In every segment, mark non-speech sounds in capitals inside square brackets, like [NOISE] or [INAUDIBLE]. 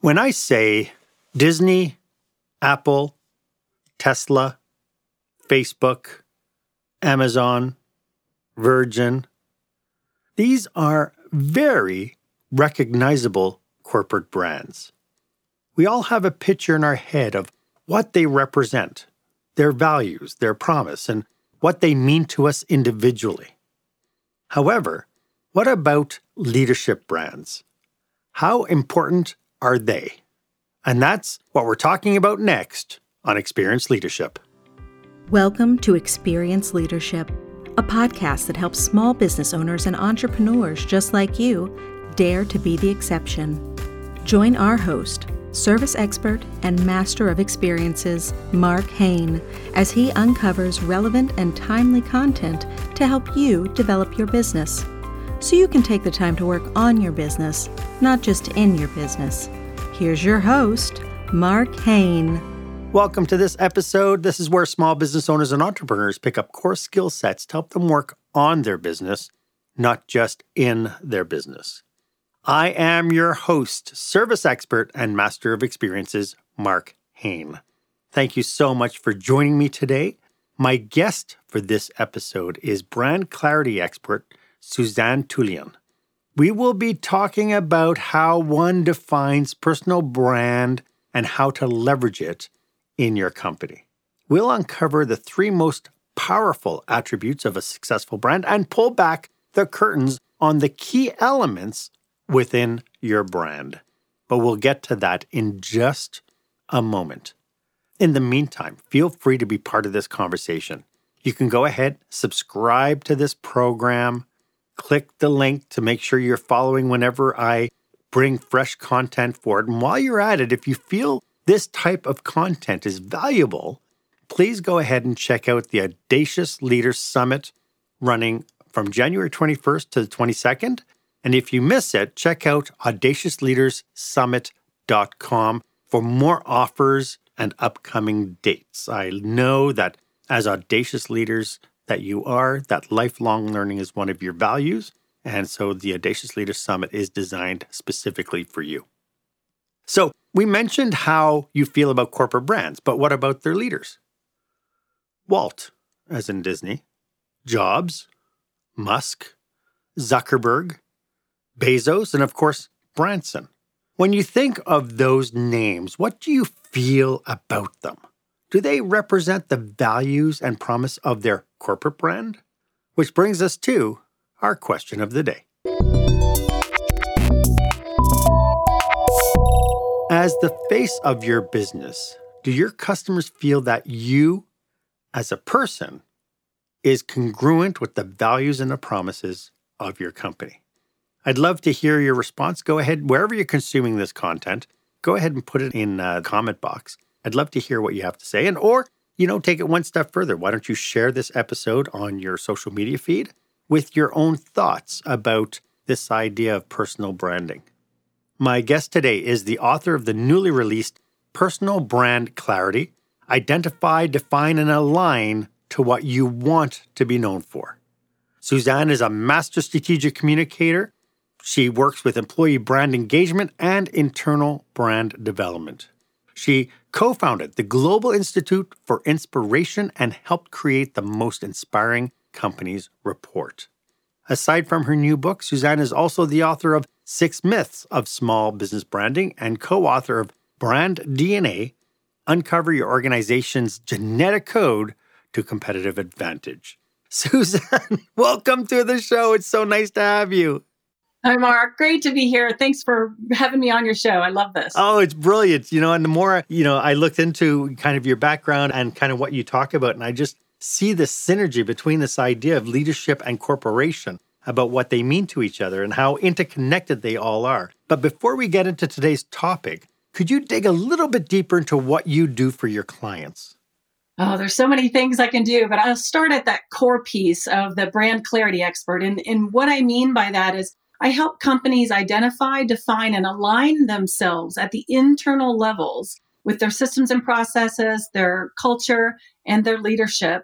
When I say Disney, Apple, Tesla, Facebook, Amazon, Virgin, these are very recognizable corporate brands. We all have a picture in our head of what they represent, their values, their promise, and what they mean to us individually. However, what about leadership brands? How important are they? And that's what we're talking about next on Experience Leadership. Welcome to Experience Leadership, a podcast that helps small business owners and entrepreneurs just like you dare to be the exception. Join our host, service expert and master of experiences, Mark Hain, as he uncovers relevant and timely content to help you develop your business so you can take the time to work on your business, not just in your business. Here's your host, Mark Hain. Welcome to this episode. This is where small business owners and entrepreneurs pick up core skill sets to help them work on their business, not just in their business. I am your host, service expert, and master of experiences, Mark Hain. Thank you so much for joining me today. My guest for this episode is brand clarity expert Suzanne Tulien. We will be talking about how one defines personal brand and how to leverage it in your company. We'll uncover the three most powerful attributes of a successful brand and pull back the curtains on the key elements within your brand. But we'll get to that in just a moment. In the meantime, feel free to be part of this conversation. You can go ahead, subscribe to this program, click the link to make sure you're following whenever I bring fresh content forward. And while you're at it, if you feel this type of content is valuable, please go ahead and check out the Audacious Leaders Summit running from January 21st to the 22nd. And if you miss it, check out audaciousleaderssummit.com for more offers and upcoming dates. I know that as audacious leaders, that you are, that lifelong learning is one of your values. And so the Audacious Leader Summit is designed specifically for you. So we mentioned how you feel about corporate brands, but what about their leaders? Walt, as in Disney, Jobs, Musk, Zuckerberg, Bezos, and of course, Branson. When you think of those names, what do you feel about them? Do they represent the values and promise of their corporate brand? Which brings us to our question of the day. As the face of your business, do your customers feel that you, as a person, is congruent with the values and the promises of your company? I'd love to hear your response. Go ahead, wherever you're consuming this content, go ahead and put it in the comment box. I'd love to hear what you have to say. And or, you know, take it one step further. Why don't you share this episode on your social media feed with your own thoughts about this idea of personal branding? My guest today is the author of the newly released Personal Brand Clarity Identify, Define, and Align to What You Want to Be Known For. Suzanne is a master strategic communicator. She works with employee brand engagement and internal brand development. She co founded the Global Institute for Inspiration and helped create the Most Inspiring Companies report. Aside from her new book, Suzanne is also the author of Six Myths of Small Business Branding and co author of Brand DNA Uncover Your Organization's Genetic Code to Competitive Advantage. [LAUGHS] Suzanne, welcome to the show. It's so nice to have you. Hi, Mark. Great to be here. Thanks for having me on your show. I love this. Oh, it's brilliant. You know, and the more, you know, I looked into kind of your background and kind of what you talk about, and I just see the synergy between this idea of leadership and corporation about what they mean to each other and how interconnected they all are. But before we get into today's topic, could you dig a little bit deeper into what you do for your clients? Oh, there's so many things I can do, but I'll start at that core piece of the brand clarity expert. And, and what I mean by that is I help companies identify, define, and align themselves at the internal levels with their systems and processes, their culture, and their leadership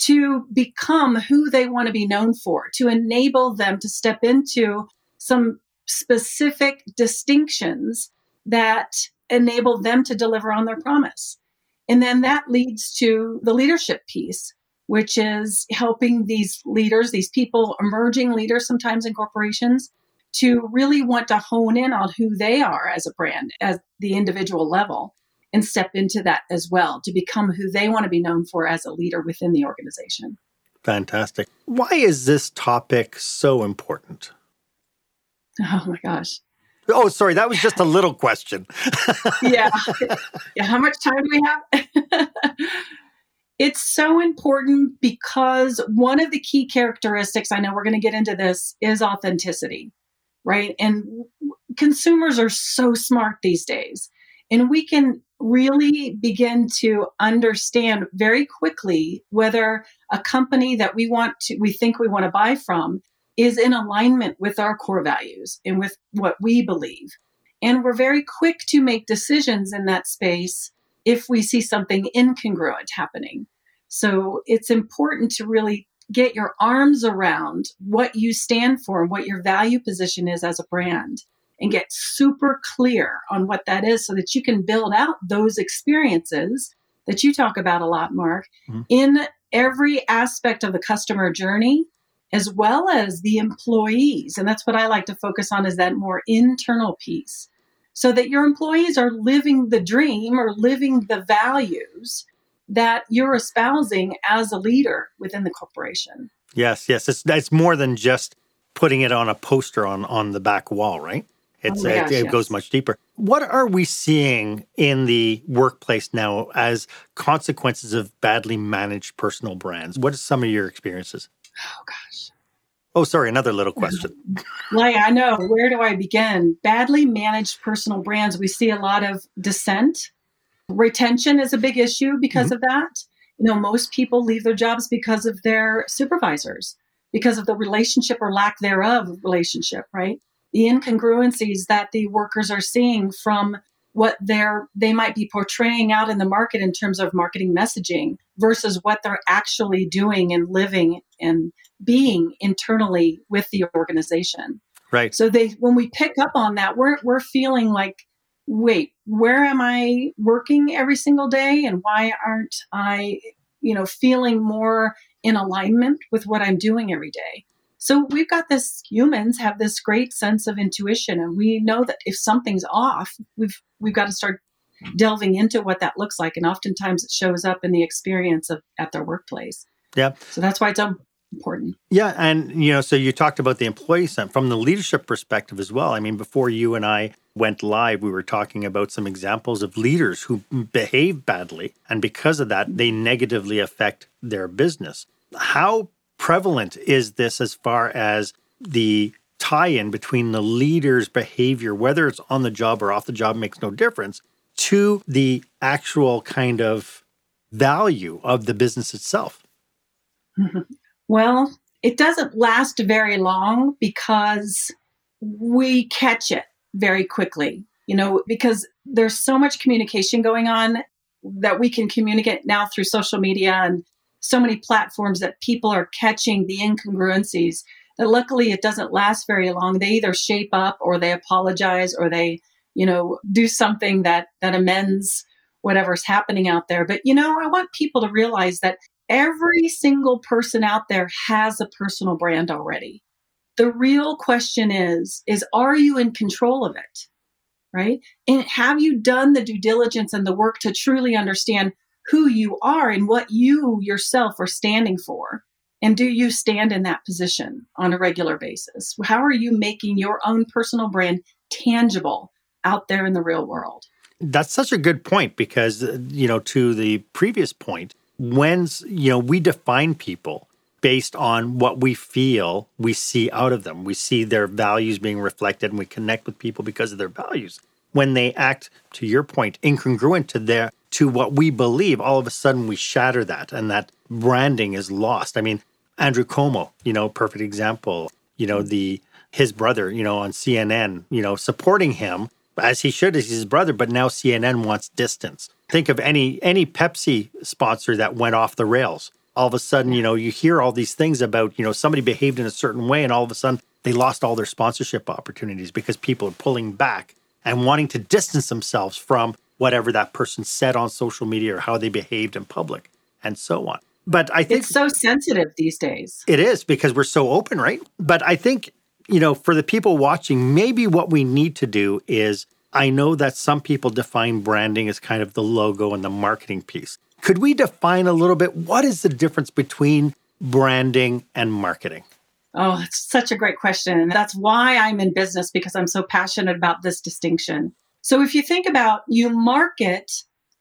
to become who they want to be known for, to enable them to step into some specific distinctions that enable them to deliver on their promise. And then that leads to the leadership piece, which is helping these leaders, these people, emerging leaders sometimes in corporations, to really want to hone in on who they are as a brand at the individual level and step into that as well to become who they want to be known for as a leader within the organization. Fantastic. Why is this topic so important? Oh my gosh. Oh, sorry, that was just a little question. [LAUGHS] yeah. [LAUGHS] Yeah. How much time do we have? [LAUGHS] it's so important because one of the key characteristics, I know we're going to get into this, is authenticity, right? And consumers are so smart these days. And we can really begin to understand very quickly whether a company that we want to, we think we want to buy from is in alignment with our core values and with what we believe. And we're very quick to make decisions in that space if we see something incongruent happening. So it's important to really get your arms around what you stand for and what your value position is as a brand and get super clear on what that is so that you can build out those experiences that you talk about a lot, Mark, mm-hmm. in every aspect of the customer journey as well as the employees. And that's what I like to focus on is that more internal piece so that your employees are living the dream or living the values that you're espousing as a leader within the corporation. Yes, yes. It's, it's more than just putting it on a poster on, on the back wall, right? It's, oh gosh, it, it yes. goes much deeper. What are we seeing in the workplace now as consequences of badly managed personal brands? What are some of your experiences? Oh gosh. Oh, sorry, another little question. like I know, where do I begin? Badly managed personal brands, we see a lot of dissent. Retention is a big issue because mm-hmm. of that. You know, most people leave their jobs because of their supervisors, because of the relationship or lack thereof relationship, right? the incongruencies that the workers are seeing from what they're they might be portraying out in the market in terms of marketing messaging versus what they're actually doing and living and being internally with the organization. Right. So they when we pick up on that, we're we're feeling like, wait, where am I working every single day and why aren't I, you know, feeling more in alignment with what I'm doing every day? So we've got this humans have this great sense of intuition and we know that if something's off, we've we've got to start delving into what that looks like and oftentimes it shows up in the experience of at their workplace. Yeah. So that's why it's important. Yeah, and you know, so you talked about the employee side from the leadership perspective as well. I mean, before you and I went live, we were talking about some examples of leaders who behave badly, and because of that, they negatively affect their business. How prevalent is this as far as the tie in between the leader's behavior, whether it's on the job or off the job, makes no difference, to the actual kind of value of the business itself? [LAUGHS] Well, it doesn't last very long because we catch it very quickly, you know, because there's so much communication going on that we can communicate now through social media and so many platforms that people are catching the incongruencies that luckily it doesn't last very long. They either shape up or they apologize or they you know do something that that amends whatever's happening out there. But you know i want people to realize that every single person out there has a personal brand already the real question is is are you in control of it right and have you done the due diligence and the work to truly understand who you are and what you yourself are standing for. And do you stand in that position on a regular basis? How are you making your own personal brand tangible out there in the real world? That's such a good point because, uh, you know, to the previous point, when, you know, we define people based on what we feel we see out of them. We see their values being reflected and we connect with people because of their values. When they act, to your point, incongruent to their to what we believe, all of a sudden we shatter that and that branding is lost. I mean, Andrew Cuomo, you know, perfect example, you know, mm. the his brother, you know, on CNN, you know, supporting him as he should as his brother, but now CNN wants distance. Think of any any Pepsi sponsor that went off the rails. All of a sudden, you know, you hear all these things about, you know, somebody behaved in a certain way and all of a sudden they lost all their sponsorship opportunities because people are pulling back and wanting to distance themselves from whatever that person said on social media or how they behaved in public and so on. But I think it's so sensitive these days. It is because we're so open, right? But I think, you know, for the people watching, maybe what we need to do is I know that some people define branding as kind of the logo and the marketing piece. Could we define a little bit what is the difference between branding and marketing? Oh, it's such a great question. And that's why I'm in business because I'm so passionate about this distinction. So if you think about you market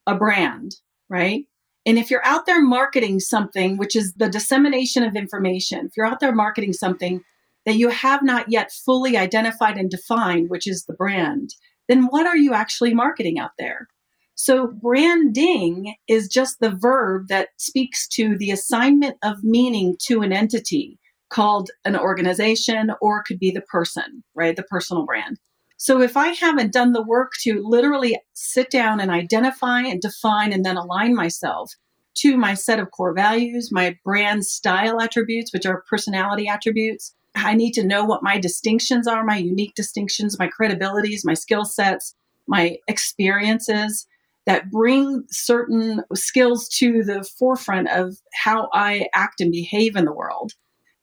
a brand, right? And if you're out there marketing something, which is the dissemination of information, if you're out there marketing something that you have not yet fully identified and defined, which is the brand, then what are you actually marketing out there? So, branding is just the verb that speaks to the assignment of meaning to an entity called an organization or could be the person, right? The personal brand. So, if I haven't done the work to literally sit down and identify and define and then align myself to my set of core values, my brand style attributes, which are personality attributes, I need to know what my distinctions are, my unique distinctions, my credibilities, my skill sets, my experiences that bring certain skills to the forefront of how I act and behave in the world.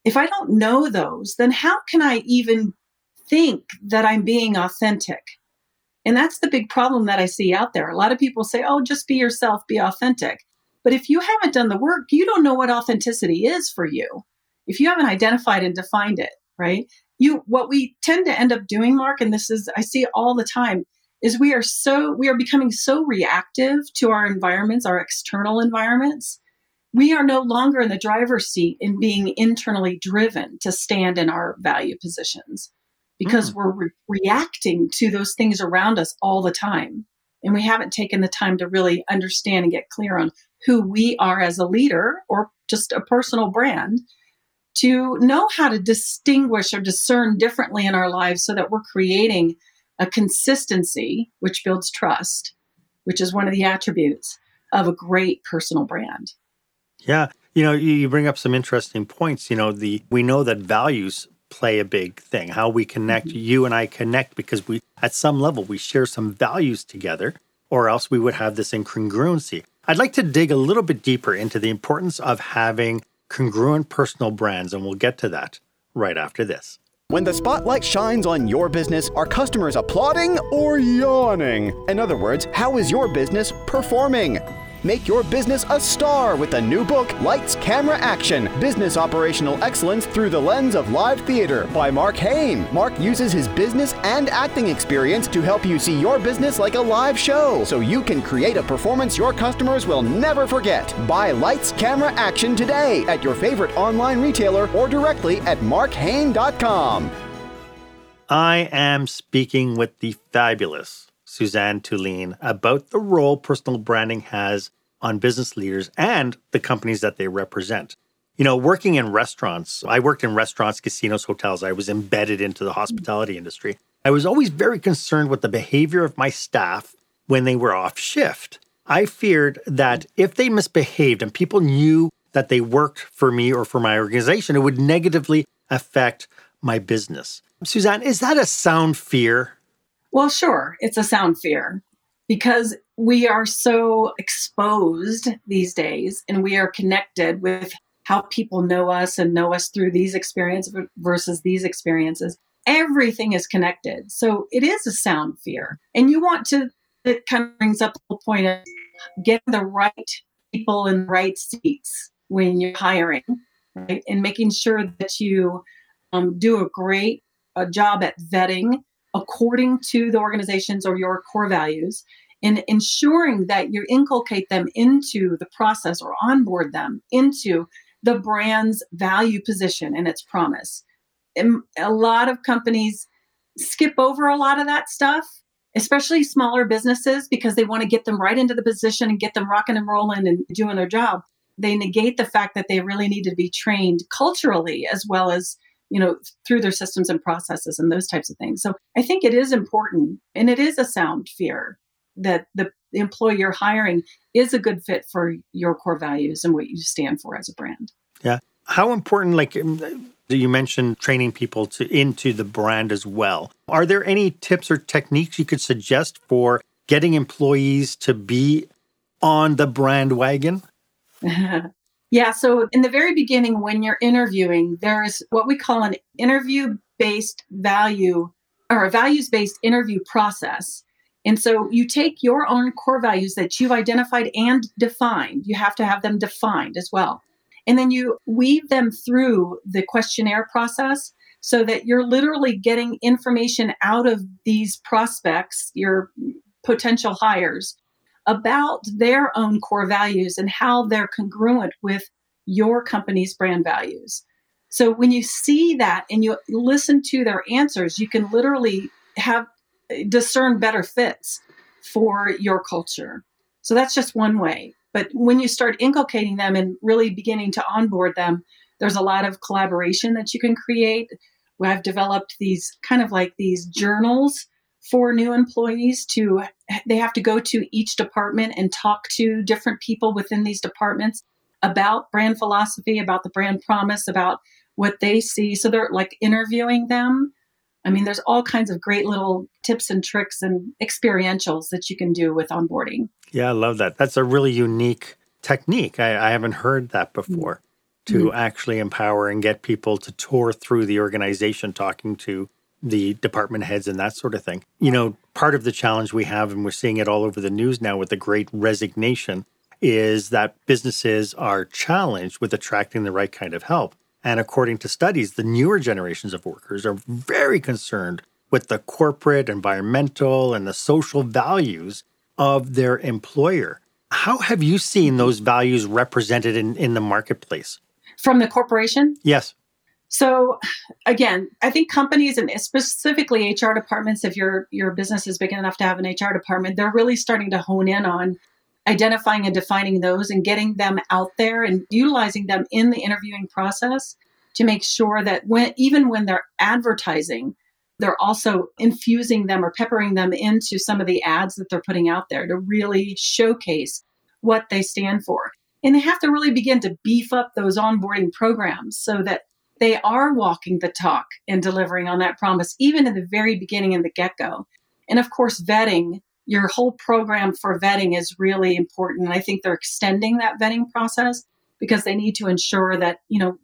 If I don't know those, then how can I even think that I'm being authentic? And that's the big problem that I see out there. A lot of people say, oh, just be yourself, be authentic. But if you haven't done the work, you don't know what authenticity is for you if you haven't identified and defined it, right? You what we tend to end up doing, Mark, and this is I see all the time, is we are so we are becoming so reactive to our environments, our external environments. We are no longer in the driver's seat in being internally driven to stand in our value positions because mm. we're re- reacting to those things around us all the time. And we haven't taken the time to really understand and get clear on who we are as a leader or just a personal brand to know how to distinguish or discern differently in our lives so that we're creating a consistency, which builds trust, which is one of the attributes of a great personal brand. Yeah. You know, you bring up some interesting points. You know, the we know that values play a big thing. How we connect, mm-hmm. you and I connect because we at some level we share some values together, or else we would have this incongruency. I'd like to dig a little bit deeper into the importance of having congruent personal brands, and we'll get to that right after this. When the spotlight shines on your business, are customers applauding or yawning? In other words, how is your business performing? Make your business a star with the new book, Lights, Camera, Action Business Operational Excellence Through the Lens of Live Theater by Mark Hain. Mark uses his business and acting experience to help you see your business like a live show so you can create a performance your customers will never forget. Buy Lights, Camera, Action today at your favorite online retailer or directly at markhain.com. I am speaking with the fabulous Suzanne Tulien about the role personal branding has on business leaders and the companies that they represent. You know, working in restaurants, I worked in restaurants, casinos, hotels. I was embedded into the hospitality industry. I was always very concerned with the behavior of my staff when they were off shift. I feared that if they misbehaved and people knew that they worked for me or for my organization, it would negatively affect my business. Suzanne, is that a sound fear? Well, sure, it's a sound fear because we are so exposed these days and we are connected with how people know us and know us through these experiences versus these experiences. Everything is connected. So it is a sound fear. And you want to, it kind of brings up the point of getting the right people in the right seats when you're hiring, right? And making sure that you um, do a great uh, job at vetting according to the organizations or your core values and ensuring that you inculcate them into the process or onboard them into the brand's value position and its promise. And a lot of companies skip over a lot of that stuff, especially smaller businesses, because they want to get them right into the position and get them rocking and rolling and doing their job. They negate the fact that they really need to be trained culturally as well as you know, through their systems and processes and those types of things. So I think it is important and it is a sound fear that the employee you're hiring is a good fit for your core values and what you stand for as a brand. Yeah. How important, like, um, You mentioned training people to into the brand as well. Are there any tips or techniques you could suggest for getting employees to be on the brand wagon? [LAUGHS] yeah, so in the very beginning when you're interviewing, there's what we call an interview based value or a values based interview process. And so you take your own core values that you've identified and defined. You have to have them defined as well. And then you weave them through the questionnaire process so that you're literally getting information out of these prospects, your potential hires, about their own core values and how they're congruent with your company's brand values. So when you see that and you listen to their answers, you can literally have discern better fits for your culture. So that's just one way. But when you start inculcating them and really beginning to onboard them, there's a lot of collaboration that you can create. I've developed these kind of like these journals for new employees to they have to go to each department and talk to different people within these departments about brand philosophy, about the brand promise, about what they see. So they're like interviewing them I mean, there's all kinds of great little tips and tricks and experientials that you can do with onboarding. Yeah, I love that. That's a really unique technique. I, I haven't heard that before mm-hmm. to mm-hmm. actually empower and get people to tour through the organization talking to the department heads and that sort of thing. You know, part of the challenge we have, and we're seeing it all over the news now with the great resignation, is that businesses are challenged with attracting the right kind of help. And according to studies, the newer generations of workers are very concerned with the corporate, environmental, and the social values of their employer. How have you seen those values represented in, in the marketplace? From the corporation? Yes. So again, I think companies and specifically HR departments, if your your business is big enough to have an HR department, they're really starting to hone in on identifying and defining those and getting them out there and utilizing them in the interviewing process to make sure that when even when they're advertising they're also infusing them or peppering them into some of the ads that they're putting out there to really showcase what they stand for. And they have to really begin to beef up those onboarding programs so that they are walking the talk and delivering on that promise even in the very beginning in the get-go and of course vetting your whole program for vetting is really important. And I think they're extending that vetting process because they need to ensure that, you know,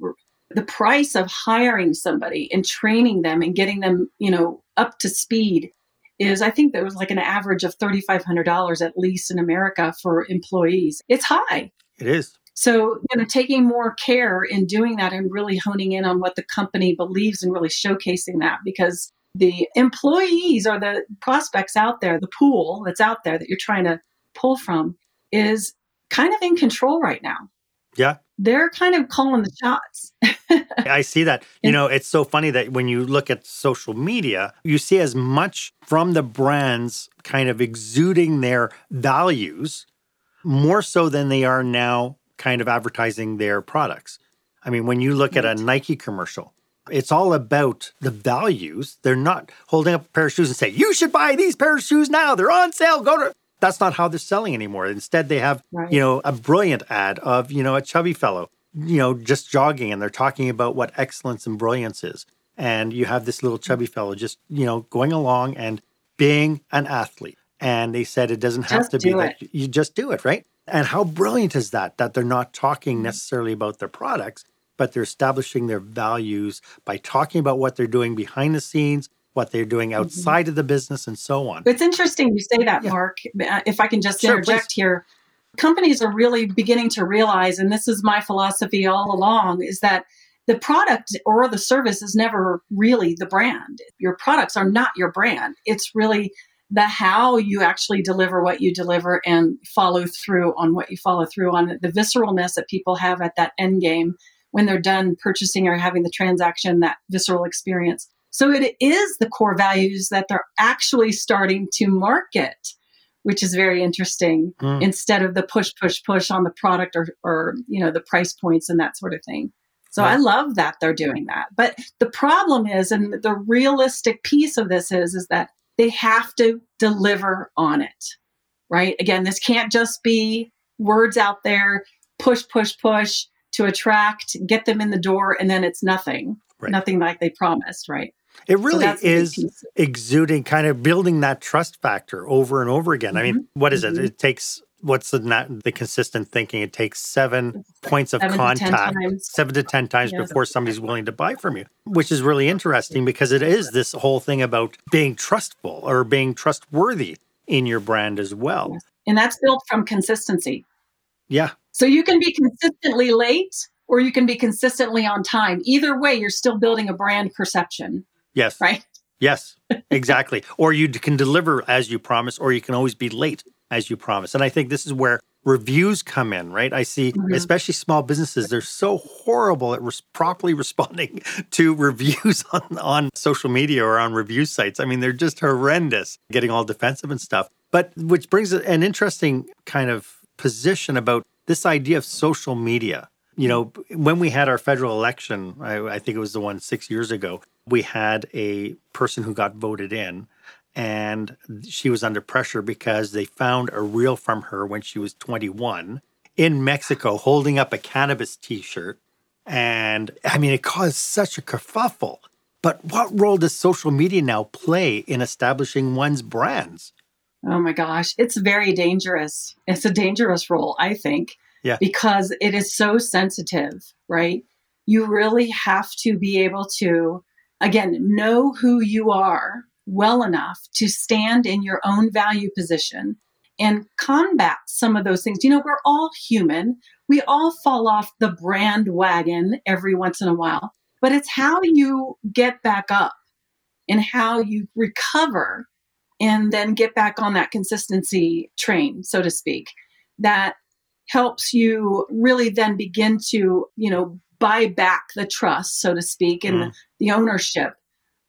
the price of hiring somebody and training them and getting them, you know, up to speed is I think there was like an average of $3,500 at least in America for employees. It's high. It is. So, you know, taking more care in doing that and really honing in on what the company believes and really showcasing that because the employees or the prospects out there, the pool that's out there that you're trying to pull from is kind of in control right now. Yeah. They're kind of calling the shots. [LAUGHS] I see that. You know, it's so funny that when you look at social media, you see as much from the brands kind of exuding their values more so than they are now kind of advertising their products. I mean, when you look right. at a Nike commercial, it's all about the values. They're not holding up a pair of shoes and say, you should buy these pair of shoes now. They're on sale. Go to. That's not how they're selling anymore. Instead, they have, right. you know, a brilliant ad of, you know, a chubby fellow, you know, just jogging and they're talking about what excellence and brilliance is. And you have this little chubby fellow just, you know, going along and being an athlete. And they said it doesn't have just to be it. that you just do it, right? And how brilliant is that? That they're not talking mm-hmm. necessarily about their products, but they're establishing their values by talking about what they're doing behind the scenes, what they're doing mm-hmm. outside mm-hmm. of the business, and so on. It's interesting you say that, yeah. Mark. If I can just sure, interject please. here, companies are really beginning to realize, and this is my philosophy all along, is that the product or the service is never really the brand. Your products are not your brand. It's really the how you actually deliver what you deliver and follow through on what you follow through on the visceralness that people have at that end game when they're done purchasing or having the transaction, that visceral experience. So it is the core values that they're actually starting to market, which is very interesting mm. instead of the push, push, push on the product or, or, you know, the price points and that sort of thing. So yeah. I love that they're doing that. But the problem is, and the realistic piece of this is, is that they have to deliver on it, right? Again, this can't just be words out there, push, push, push to attract, get them in the door, and then it's nothing. Right. nothing like they promised, right? It really big is exuding, kind of building that trust factor over and over again. I mean, what is it? Mhm. It takes what's the nat- the consistent thinking? It takes seven points of Seven contact, times. seven to ten times Yes. before somebody's willing to buy from you, which is really interesting because it is this whole thing about being trustful or being trustworthy in your brand as well. And that's built from consistency. Yeah, So you can be consistently late or you can be consistently on time. Either way, you're still building a brand perception, yes, right? yes, exactly. or you d- can deliver as you promise, or you can always be late as you promise. And I think this is where reviews come in, right? I see, Mhm. especially small businesses, they're so horrible at res- properly responding [LAUGHS] to reviews [LAUGHS] on, on social media or on review sites. I mean, they're just horrendous, getting all defensive and stuff. But which brings an interesting kind of position about this idea of social media. You know, when we had our federal election, I, I think it was the one six years ago, we had a person who got voted in and she was under pressure because they found a reel from her when she was 21 in Mexico holding up a cannabis t shirt. And I mean, it caused such a kerfuffle. But what role does social media now play in establishing one's brands? Oh my gosh, it's very dangerous. It's a dangerous role, I think, Yeah. because it is so sensitive, right? You really have to be able to, again, know who you are well enough to stand in your own value position and combat some of those things. You know, we're all human. We all fall off the brand wagon every once in a while, but it's how you get back up and how you recover and then get back on that consistency train, so to speak, that helps you really then begin to, you know, buy back the trust, so to speak, and Mm. the ownership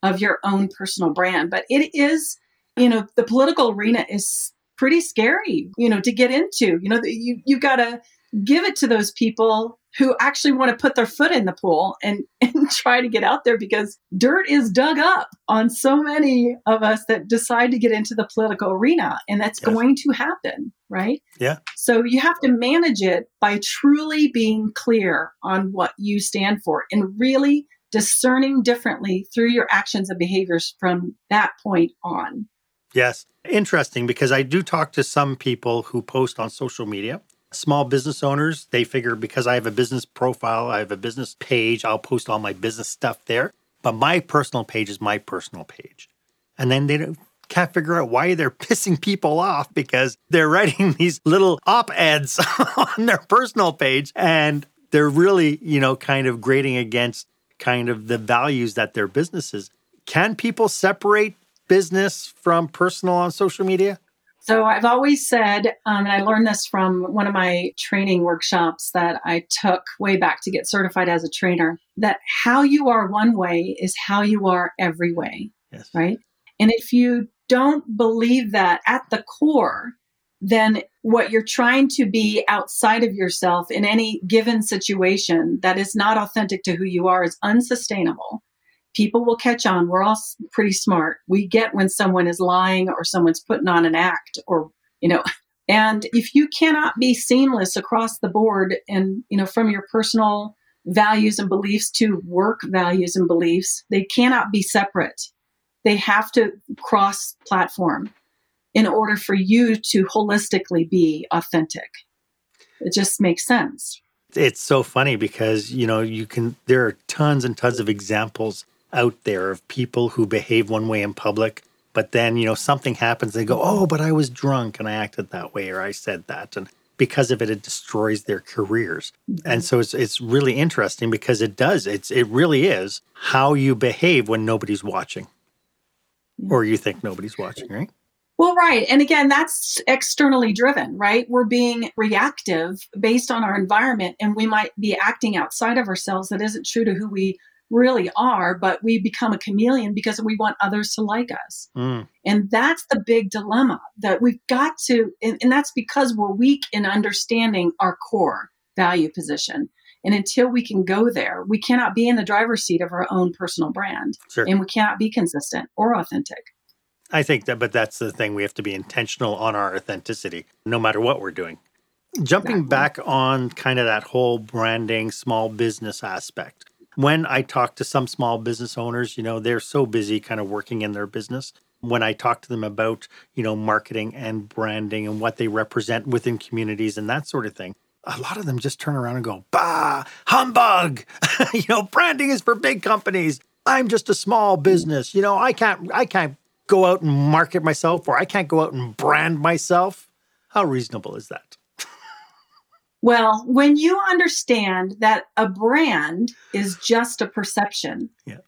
of your own personal brand. But it is, you know, the political arena is pretty scary, you know, to get into. You know, you you got to give it to those people who actually want to put their foot in the pool and [LAUGHS] and try to get out there because dirt is dug up on so many of us that decide to get into the political arena and that's Yes. going to happen, right? Yeah. So you have to manage it by truly being clear on what you stand for and really discerning differently through your actions and behaviors from that point on. Yes. Interesting because I do talk to some people who post on social media. Small business owners, they figure because I have a business profile, I have a business page, I'll post all my business stuff there. But my personal page is my personal page. And then they don't, can't figure out why they're [LAUGHS] pissing people off because they're writing [LAUGHS] these little op eds [LAUGHS] on their personal page and they're really, you know, kind of grading against kind of the values that their businesses. Can people separate business from personal on social media? So I've always said, um, and I learned this from one of my training workshops that I took way back to get certified as a trainer, that how you are one way is how you are every way, Yes. right? And if you don't believe that at the core, then what you're trying to be outside of yourself in any given situation that is not authentic to who you are is unsustainable. People will catch on. We're all pretty smart. We get when someone is lying or someone's putting on an act or, you know, and if you cannot be seamless across the board and, you know, from your personal values and beliefs to work values and beliefs, they cannot be separate. They have to cross platform in order for you to holistically be authentic. It just makes sense. It's so funny because, you know, you can, there are tons and tons of examples out there of people who behave one way in public, but then, you know, something happens. They go, oh, but I was drunk and I acted that way or I said that. And because of it, it destroys their careers. Mm-hmm. And so it's, it's really interesting because it does. It's, it really is how you behave when nobody's watching or you think nobody's watching, right? Well, right. And again, that's externally driven, right? We're being reactive based on our environment, and we might be acting outside of ourselves that isn't true to who we really are, but we become a chameleon because we want others to like us. Mm, And that's the big dilemma that we've got to, and, and that's because we're weak in understanding our core value position. And until we can go there, we cannot be in the driver's seat of our own personal brand sure. and we cannot be consistent or authentic. I think that, but that's the thing. We have to be intentional on our authenticity, no matter what we're doing. Jumping Exactly. back on kind of that whole branding, small business aspect, When I talk to some small business owners, you know, they're so busy kind of working in their business. When I talk to them about, you know, marketing and branding and what they represent within communities and that sort of thing, a lot of them just turn around and go, bah, humbug. [LAUGHS] you know, branding is for big companies. I'm just a small hmm. business. You know, I can't I can't go out and market myself or I can't go out and brand myself. How reasonable is that? Well, when you understand that a brand is just a perception, yeah.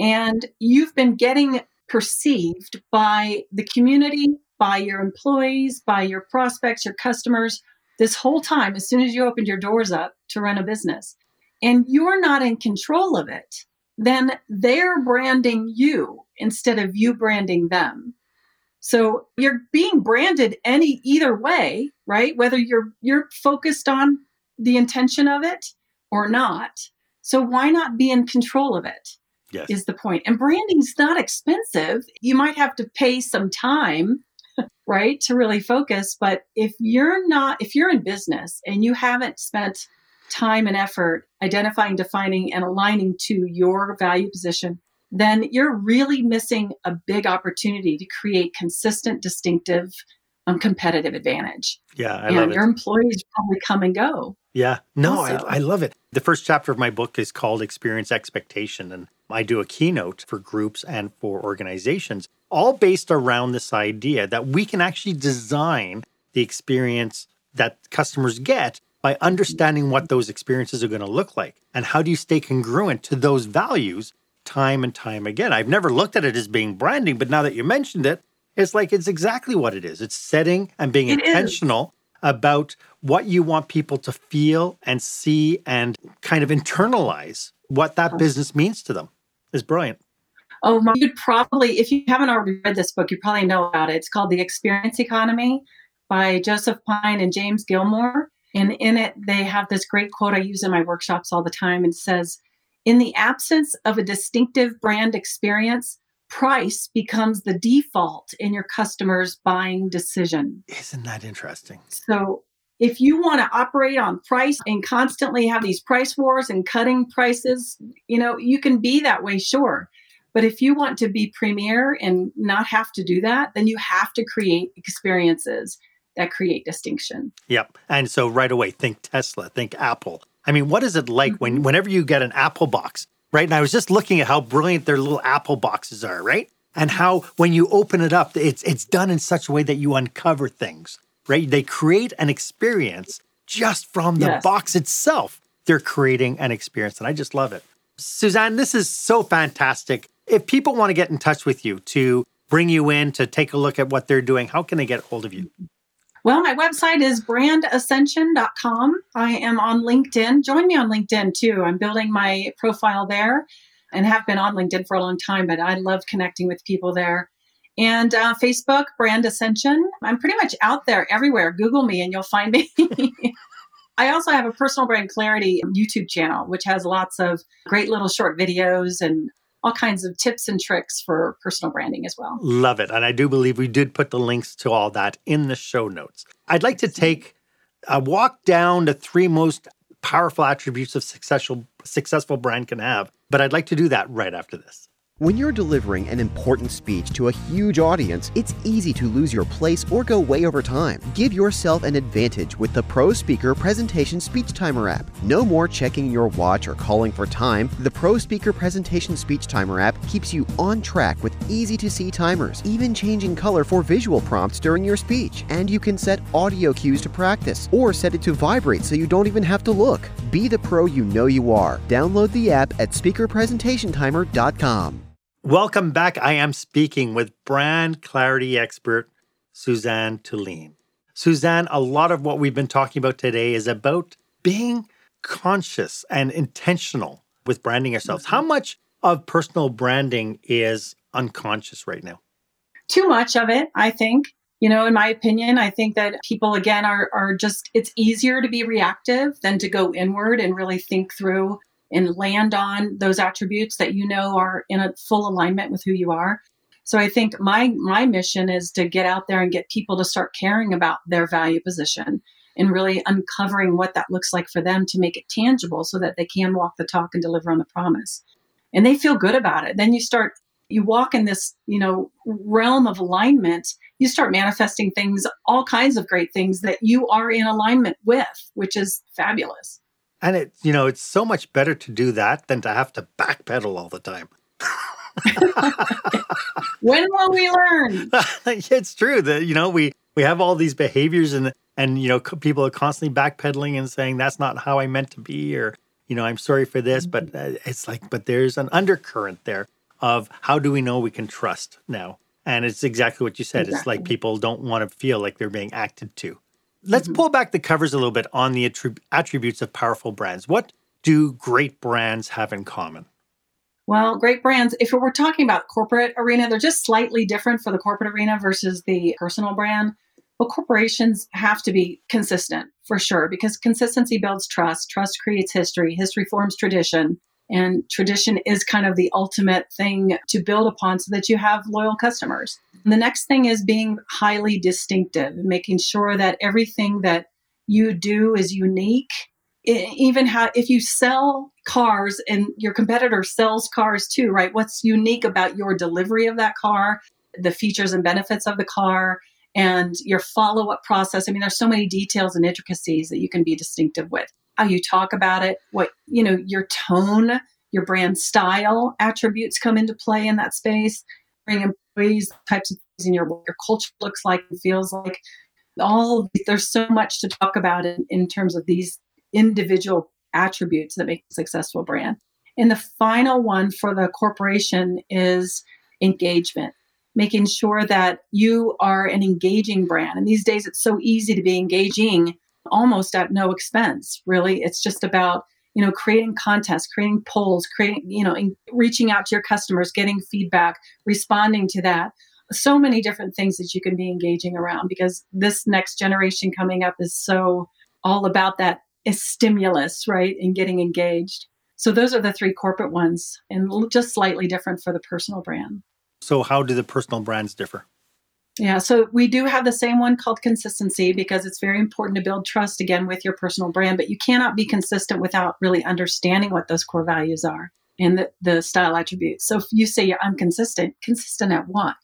and you've been getting perceived by the community, by your employees, by your prospects, your customers, this whole time, as soon as you opened your doors up to run a business, and you're not in control of it, then they're branding you instead of you branding them. So you're being branded any either way, right? Whether you're you're focused on the intention of it or not. So why not be in control of it? Yes. Is the point. And branding's not expensive. You might have to pay some time, [LAUGHS] right, to really focus, but if you're not if you're in business and you haven't spent time and effort identifying, defining and aligning to your value position then you're really missing a big opportunity to create consistent, distinctive, um, competitive advantage. Yeah, I and love your employees probably come and go. Yeah, no, I, I love it. The first chapter of my book is called Experience Expectation, and I do a keynote for groups and for organizations, all based around this idea that we can actually design the experience that customers get by understanding what those experiences are going to look like. And how do you stay congruent to those values time and time again? I've never looked at it as being branding, but now that you mentioned it, it's like it's exactly what it is. It's setting and being It is. intentional about what you want people to feel and see and kind of internalize what that business means to them. Is brilliant. Oh, my, you'd probably, if you haven't already read this book, you probably know about it. It's called The Experience Economy by Joseph Pine and James Gilmore. And in it, they have this great quote I use in my workshops all the time. It says, In the absence of a distinctive brand experience, price becomes the default in your customer's buying decision. Isn't that interesting? So if you want to operate on price and constantly have these price wars and cutting prices, you know, you can be that way, sure. But if you want to be premier and not have to do that, then you have to create experiences that create distinction. Yep. And so right away, think Tesla, think Apple. I mean, what is it like when mm-hmm. whenever you get an Apple box, right? And I was just looking at how brilliant their little Apple boxes are, right? And how when you open it up, it's it's done in such a way that you uncover things, right? They create an experience just from the Yes. box itself. They're creating an experience, and I just love it. Suzanne, this is so fantastic. If people want to get in touch with you to bring you in to take a look at what they're doing, how can they get hold of you? Mm-hmm. Well, my website is brandascension.com. I am on LinkedIn. Join me on LinkedIn too. I'm building my profile there and have been on LinkedIn for a long time, but I love connecting with people there. And uh, Facebook, Brand Ascension. I'm pretty much out there everywhere. Google me and you'll find me. [LAUGHS] I also have a personal brand clarity YouTube channel, which has lots of great little short videos and all kinds of tips and tricks for personal branding as well. Love it. And I do believe we did put the links to all that in the show notes. I'd like to take a walk down the three most powerful attributes of successful successful brand can have, but I'd like to do that right after this. When you're delivering an important speech to a huge audience, it's easy to lose your place or go way over time. Give yourself an advantage with the Pro Speaker Presentation Speech Timer app. No more checking your watch or calling for time. The Pro Speaker Presentation Speech Timer app keeps you on track with easy to see timers, even changing color for visual prompts during your speech. And you can set audio cues to practice or set it to vibrate so you don't even have to look. Be the pro you know you are. Download the app at speakerpresentationtimer.com. Welcome back. I am speaking with brand clarity expert Suzanne Tulien. Suzanne, a lot of what we've been talking about today is about being conscious and intentional with branding ourselves. How much of personal branding is unconscious right now? too much of it, I think. You know, in my opinion, I think that people again are are just it's easier to be reactive than to go inward and really think through and land on those attributes that you know are in a full alignment with who you are. So I think my my mission is to get out there and get people to start caring about their value position and really uncovering what that looks like for them to make it tangible so that they can walk the talk and deliver on the promise. And they feel good about it. Then you start you walk in this, you know, realm of alignment, you start manifesting things, all kinds of great things that you are in alignment with, which is fabulous. And it, you know, it's so much better to do that than to have to backpedal all the time. [LAUGHS] when will we learn? [LAUGHS] it's true that you know we we have all these behaviors and and you know people are constantly backpedaling and saying that's not how I meant to be or you know I'm sorry for this, but uh, it's like but there's an undercurrent there of how do we know we can trust now? And it's exactly what you said. Exactly. It's like people don't want to feel like they're being acted to. Let's mm-hmm. pull back the covers a little bit on the attrib- attributes of powerful brands. What do great brands have in common? Well, great brands, if we're talking about corporate arena, they're just slightly different for the corporate arena versus the personal brand. Well, corporations have to be consistent for sure because consistency builds trust. Trust creates history. History forms tradition. And tradition is kind of the ultimate thing to build upon so that you have loyal customers. And the next thing is being highly distinctive, making sure that everything that you do is unique. Even how, if you sell cars and your competitor sells cars too, right? What's unique about your delivery of that car, the features and benefits of the car, and your follow up process? I mean, there's so many details and intricacies that you can be distinctive with how you talk about it, what, you know, your tone, your brand style attributes come into play in that space. Bring employees, types of things in your what your culture looks like and feels like. All there's so much to talk about in, in terms of these individual attributes that make a successful brand. And the final one for the corporation is engagement, making sure that you are an engaging brand. And these days it's so easy to be engaging almost at no expense, really. It's just about you know creating contests creating polls creating you know reaching out to your customers getting feedback responding to that. So many different things that you can be engaging around because this next generation coming up is so all about that is stimulus right and getting engaged. So those are the three corporate ones and just slightly different for the personal brand. So how do the personal brands differ yeah, so we do have the same one called consistency because it's very important to build trust again with your personal brand, but you cannot be consistent without really understanding what those core values are and the, the style attributes. So if you say I'm consistent, consistent at what?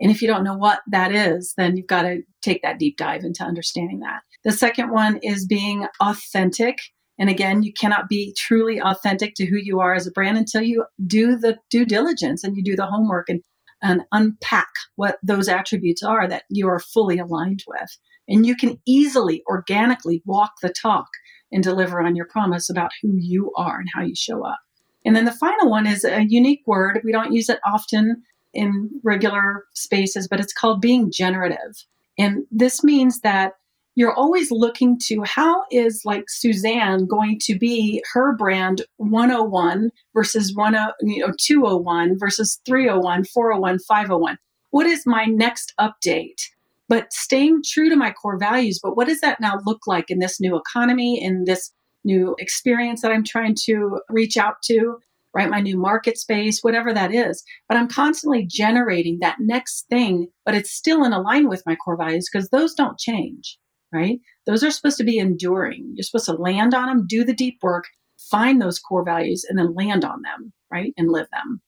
And if you don't know what that is, then you've got to take that deep dive into understanding that. The second one is being authentic. And again, you cannot be truly authentic to who you are as a brand until you do the due diligence and you do the homework and and unpack what those attributes are that you are fully aligned with. And you can easily, organically walk the talk and deliver on your promise about who you are and how you show up. And then the final one is a unique word. We don't use it often in regular spaces, but it's called being generative. And this means that you're always looking to how is like Suzanne going to be her brand 101 versus 10, you know 201 versus 301, 401, 501. What is my next update? But staying true to my core values, but what does that now look like in this new economy, in this new experience that I'm trying to reach out to, right? My new market space, whatever that is. But I'm constantly generating that next thing, but it's still in line with my core values because those don't change right? Those are supposed to be enduring. You're supposed to land on them, do the deep work, find those core values, and then land on them, right? And live them.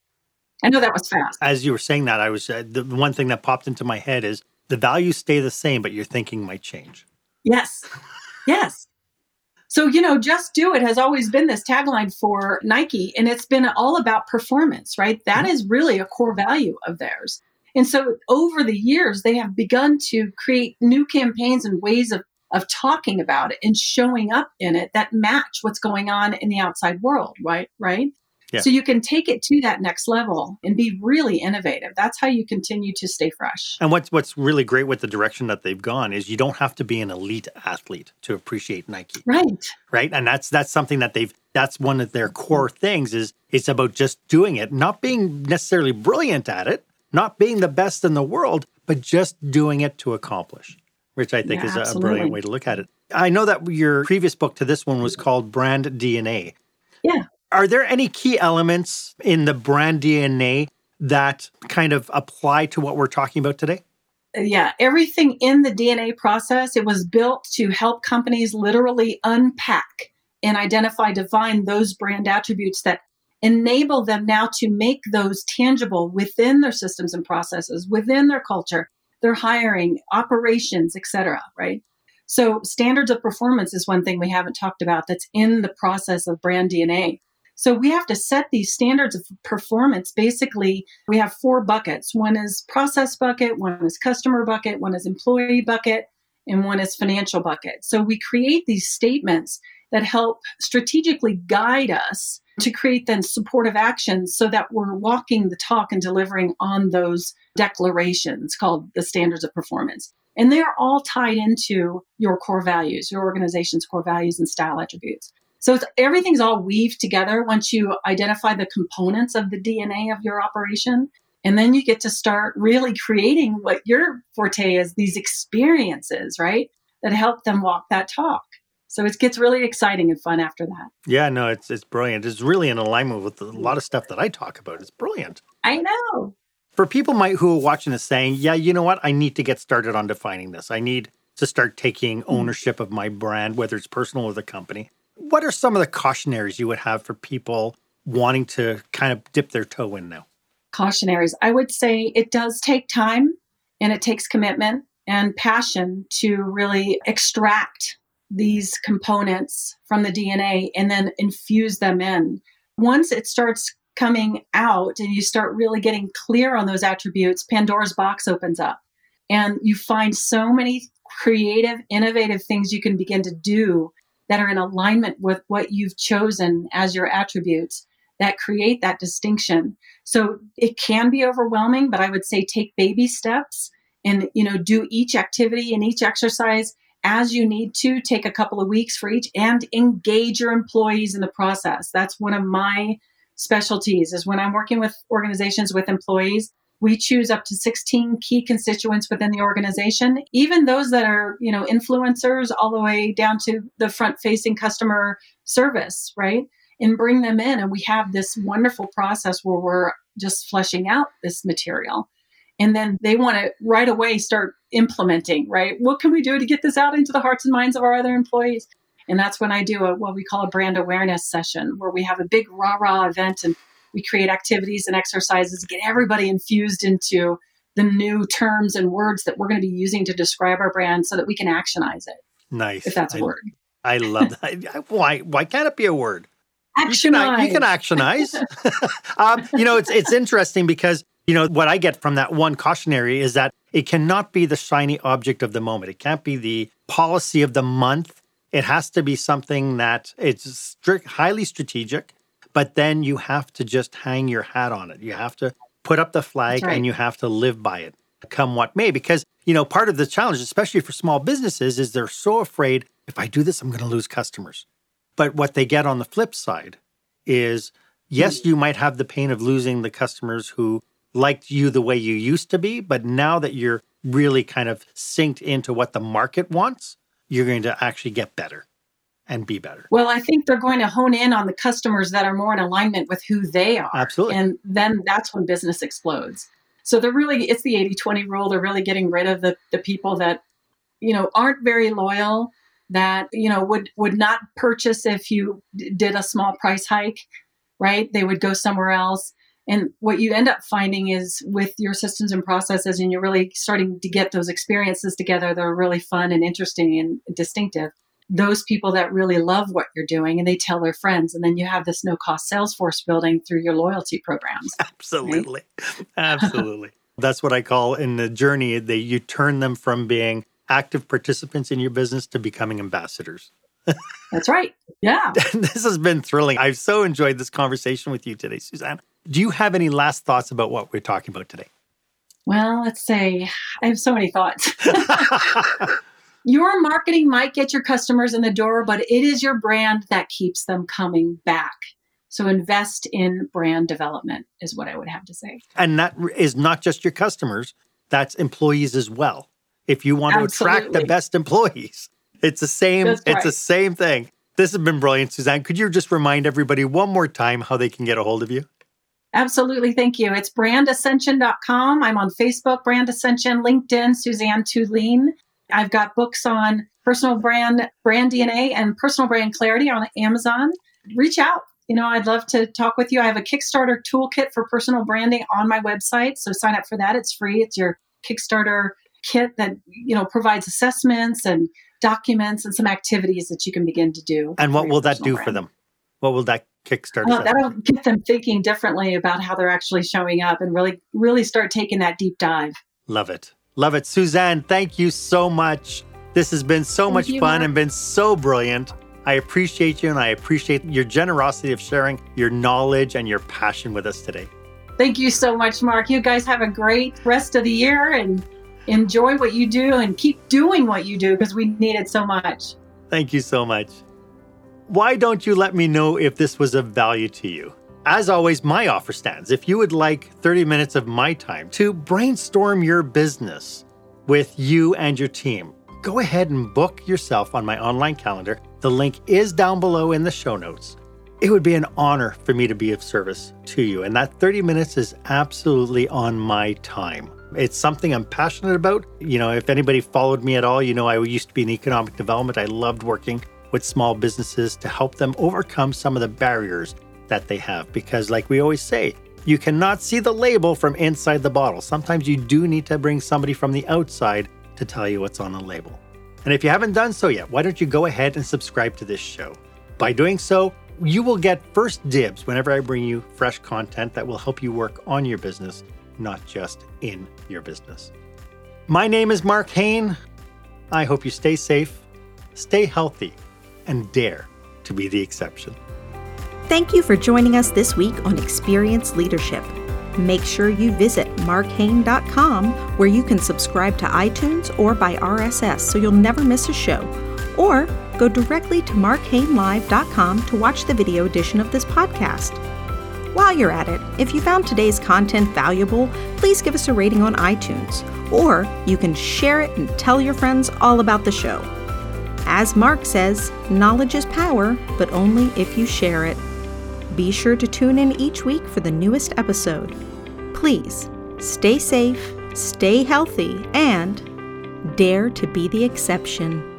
I know that was fast. As you were saying that, I was uh, the one thing that popped into my head is the values stay the same, but your thinking might change. Yes. Yes. So, you know, just do it has always been this tagline for Nike, and it's been all about performance, right? That mm-hmm. is really a core value of theirs. And so over the years, they have begun to create new campaigns and ways of, of talking about it and showing up in it that match what's going on in the outside world, right? Right. Yeah. So you can take it to that next level and be really innovative. That's how you continue to stay fresh. And what's what's really great with the direction that they've gone is you don't have to be an elite athlete to appreciate Nike. Right. Right. And that's that's something that they've that's one of their core things is it's about just doing it, not being necessarily brilliant at it, not being the best in the world, but just doing it to accomplish, which I think yeah, is absolutely. a brilliant way to look at it. I know that your previous book to this one was called Brand DNA. Yeah. Are there any key elements in the brand DNA that kind of apply to what we're talking about today? yeah, everything in the DNA process, it was built to help companies literally unpack and identify, define those brand attributes that enable them now to make those tangible within their systems and processes, within their culture, their hiring, operations, etc. Right. So standards of performance is one thing we haven't talked about that's in the process of brand DNA. So we have to set these standards of performance. Basically, we have four buckets. One is process bucket, one is customer bucket, one is employee bucket, and one is financial bucket. So we create these statements that help strategically guide us to create then supportive actions so that we're walking the talk and delivering on those declarations called the standards of performance. And they are all tied into your core values, your organization's core values and style attributes. So everything's all weaved together once you identify the components of the DNA of your operation. And then you get to start really creating what your forte is these experiences, right? That help them walk that talk. So it gets really exciting and fun after that. Yeah, no, it's it's brilliant. It's really in alignment with a lot of stuff that I talk about. It's brilliant. I know. For people might who are watching this saying, "Yeah, you know what? I need to get started on defining this. I need to start taking hmm. ownership of my brand, whether it's personal or the company." What are some of the cautionaries you would have for people wanting to kind of dip their toe in now? Cautionaries. I would say it does take time and it takes commitment and passion to really extract these components from the DNA and then infuse them in. Once it starts coming out and you start really getting clear on those attributes, Pandora's box opens up and you find so many creative, innovative things you can begin to do that are in alignment with what you've chosen as your attributes that create that distinction. So it can be overwhelming, but I would say take baby steps and you know do each activity and each exercise as you need to take a couple of weeks for each and engage your employees in the process. That's one of my specialties is when I'm working with organizations with employees, we choose up to 16 key constituents within the organization, even those that are, you know, influencers all the way down to the front facing customer service, right? And bring them in. And we have this wonderful process where we're just fleshing out this material. And then they want to right away start implementing, right? What can we do to get this out into the hearts and minds of our other employees? And that's when I do a, what we call a brand awareness session where we have a big rah rah event and we create activities and exercises to get everybody infused into the new terms and words that we're going to be using to describe our brand so that we can actionize it. Nice. If that's a I, word. I love that. why why can't it be a word? Actionize. You can, you can actionize. [LAUGHS] um, you know, it's it's interesting because you know what I get from that one cautionary is that it cannot be the shiny object of the moment. It can't be the policy of the month. It has to be something that it's strict, highly strategic but then you have to just hang your hat on it. You have to put up the flag right. and you have to live by it, come what may. Because, you know, part of the challenge, especially for small businesses, is they're so afraid if I do this, I'm going to lose customers. But what they get on the flip side is yes, mm. you might have the pain of losing the customers who liked you the way you used to be, but now that you're really kind of synced into what the market wants, you're going to actually get better and be better. Well, I think they're going to hone in on the customers that are more in alignment with who they are. Absolutely. And then that's when business explodes. So they're really, it's the 80 20 rule. They're really getting rid of the, the people that, you know, aren't very loyal, that, you know, would, would not purchase if you d- did a small price hike, right? They would go somewhere else. And what you end up finding is with your systems and processes, and you're really starting to get those experiences together that are really fun and interesting and distinctive those people that really love what you're doing and they tell their friends and then you have this no cost sales force building through your loyalty programs. [LAUGHS] Absolutely. Right? [LAUGHS] absolutely. That's what i call in the journey that you turn them from being active participants in your business to becoming ambassadors. [LAUGHS] That's right. Yeah. This has been thrilling. I've so enjoyed this conversation with you today suzanne do you have any last thoughts about what we're talking about today well let's say i have so many thoughts [LAUGHS] your marketing might get your customers in the door, but it is your brand that keeps them coming back. So invest in brand development is what I would have to say. And that is not just your customers, that's employees as well. If you want Absolutely. to attract the best employees, it's the same it's the same thing. This has been brilliant, Suzanne. Could you just remind everybody one more time how they can get a hold of you? Absolutely. Thank you. It's brandascension.com. I'm on Facebook, Brand Ascension, LinkedIn, Suzanne Tulien. I've got books on personal brand, brand DNA, and personal brand clarity on Amazon. Reach out. You know, I'd love to talk with you. I have a Kickstarter toolkit for personal branding on my website. So sign up for that. It's free. It's your Kickstarter kit that, you know, provides assessments and documents and some activities that you can begin to do. And what will that do brand. for them? What will that Kickstarter? Well, that'll get them thinking differently about how they're actually showing up and really, really start taking that deep dive. Love it. Love it. Suzanne, thank you so much. This has been so thank much you, fun Mark. and been so brilliant. I appreciate you and I appreciate your generosity of sharing your knowledge and your passion with us today. Thank you so much, Mark. You guys have a great rest of the year and enjoy what you do and keep doing what you do because we need it so much. Thank you so much. Why don't you let me know if this was of value to you? As always, my offer stands. If you would like 30 minutes of my time to brainstorm your business with you and your team, go ahead and book yourself on my online calendar. The link is down below in the show notes. It would be an honor for me to be of service to you, and that 30 minutes is absolutely on my time. It's something I'm passionate about. You know, if anybody followed me at all, you know I used to be in economic development. I loved working with small businesses to help them overcome some of the barriers that they have. Because, like we always say, you cannot see the label from inside the bottle. Sometimes you do need to bring somebody from the outside to tell you what's on the label. And if you haven't done so yet, why don't you go ahead and subscribe to this show? By doing so, you will get first dibs whenever I bring you fresh content that will help you work on your business, not just in your business. My name is Mark Hain. I hope you stay safe, stay healthy, and dare to be the exception. Thank you for joining us this week on Experience Leadership. Make sure you visit markhain.com where you can subscribe to iTunes or by RSS so you'll never miss a show. Or go directly to markhainlive.com to watch the video edition of this podcast. While you're at it, if you found today's content valuable, please give us a rating on iTunes, or you can share it and tell your friends all about the show. As Mark says, knowledge is power, but only if you share it. Be sure to tune in each week for the newest episode. Please stay safe, stay healthy, and dare to be the exception.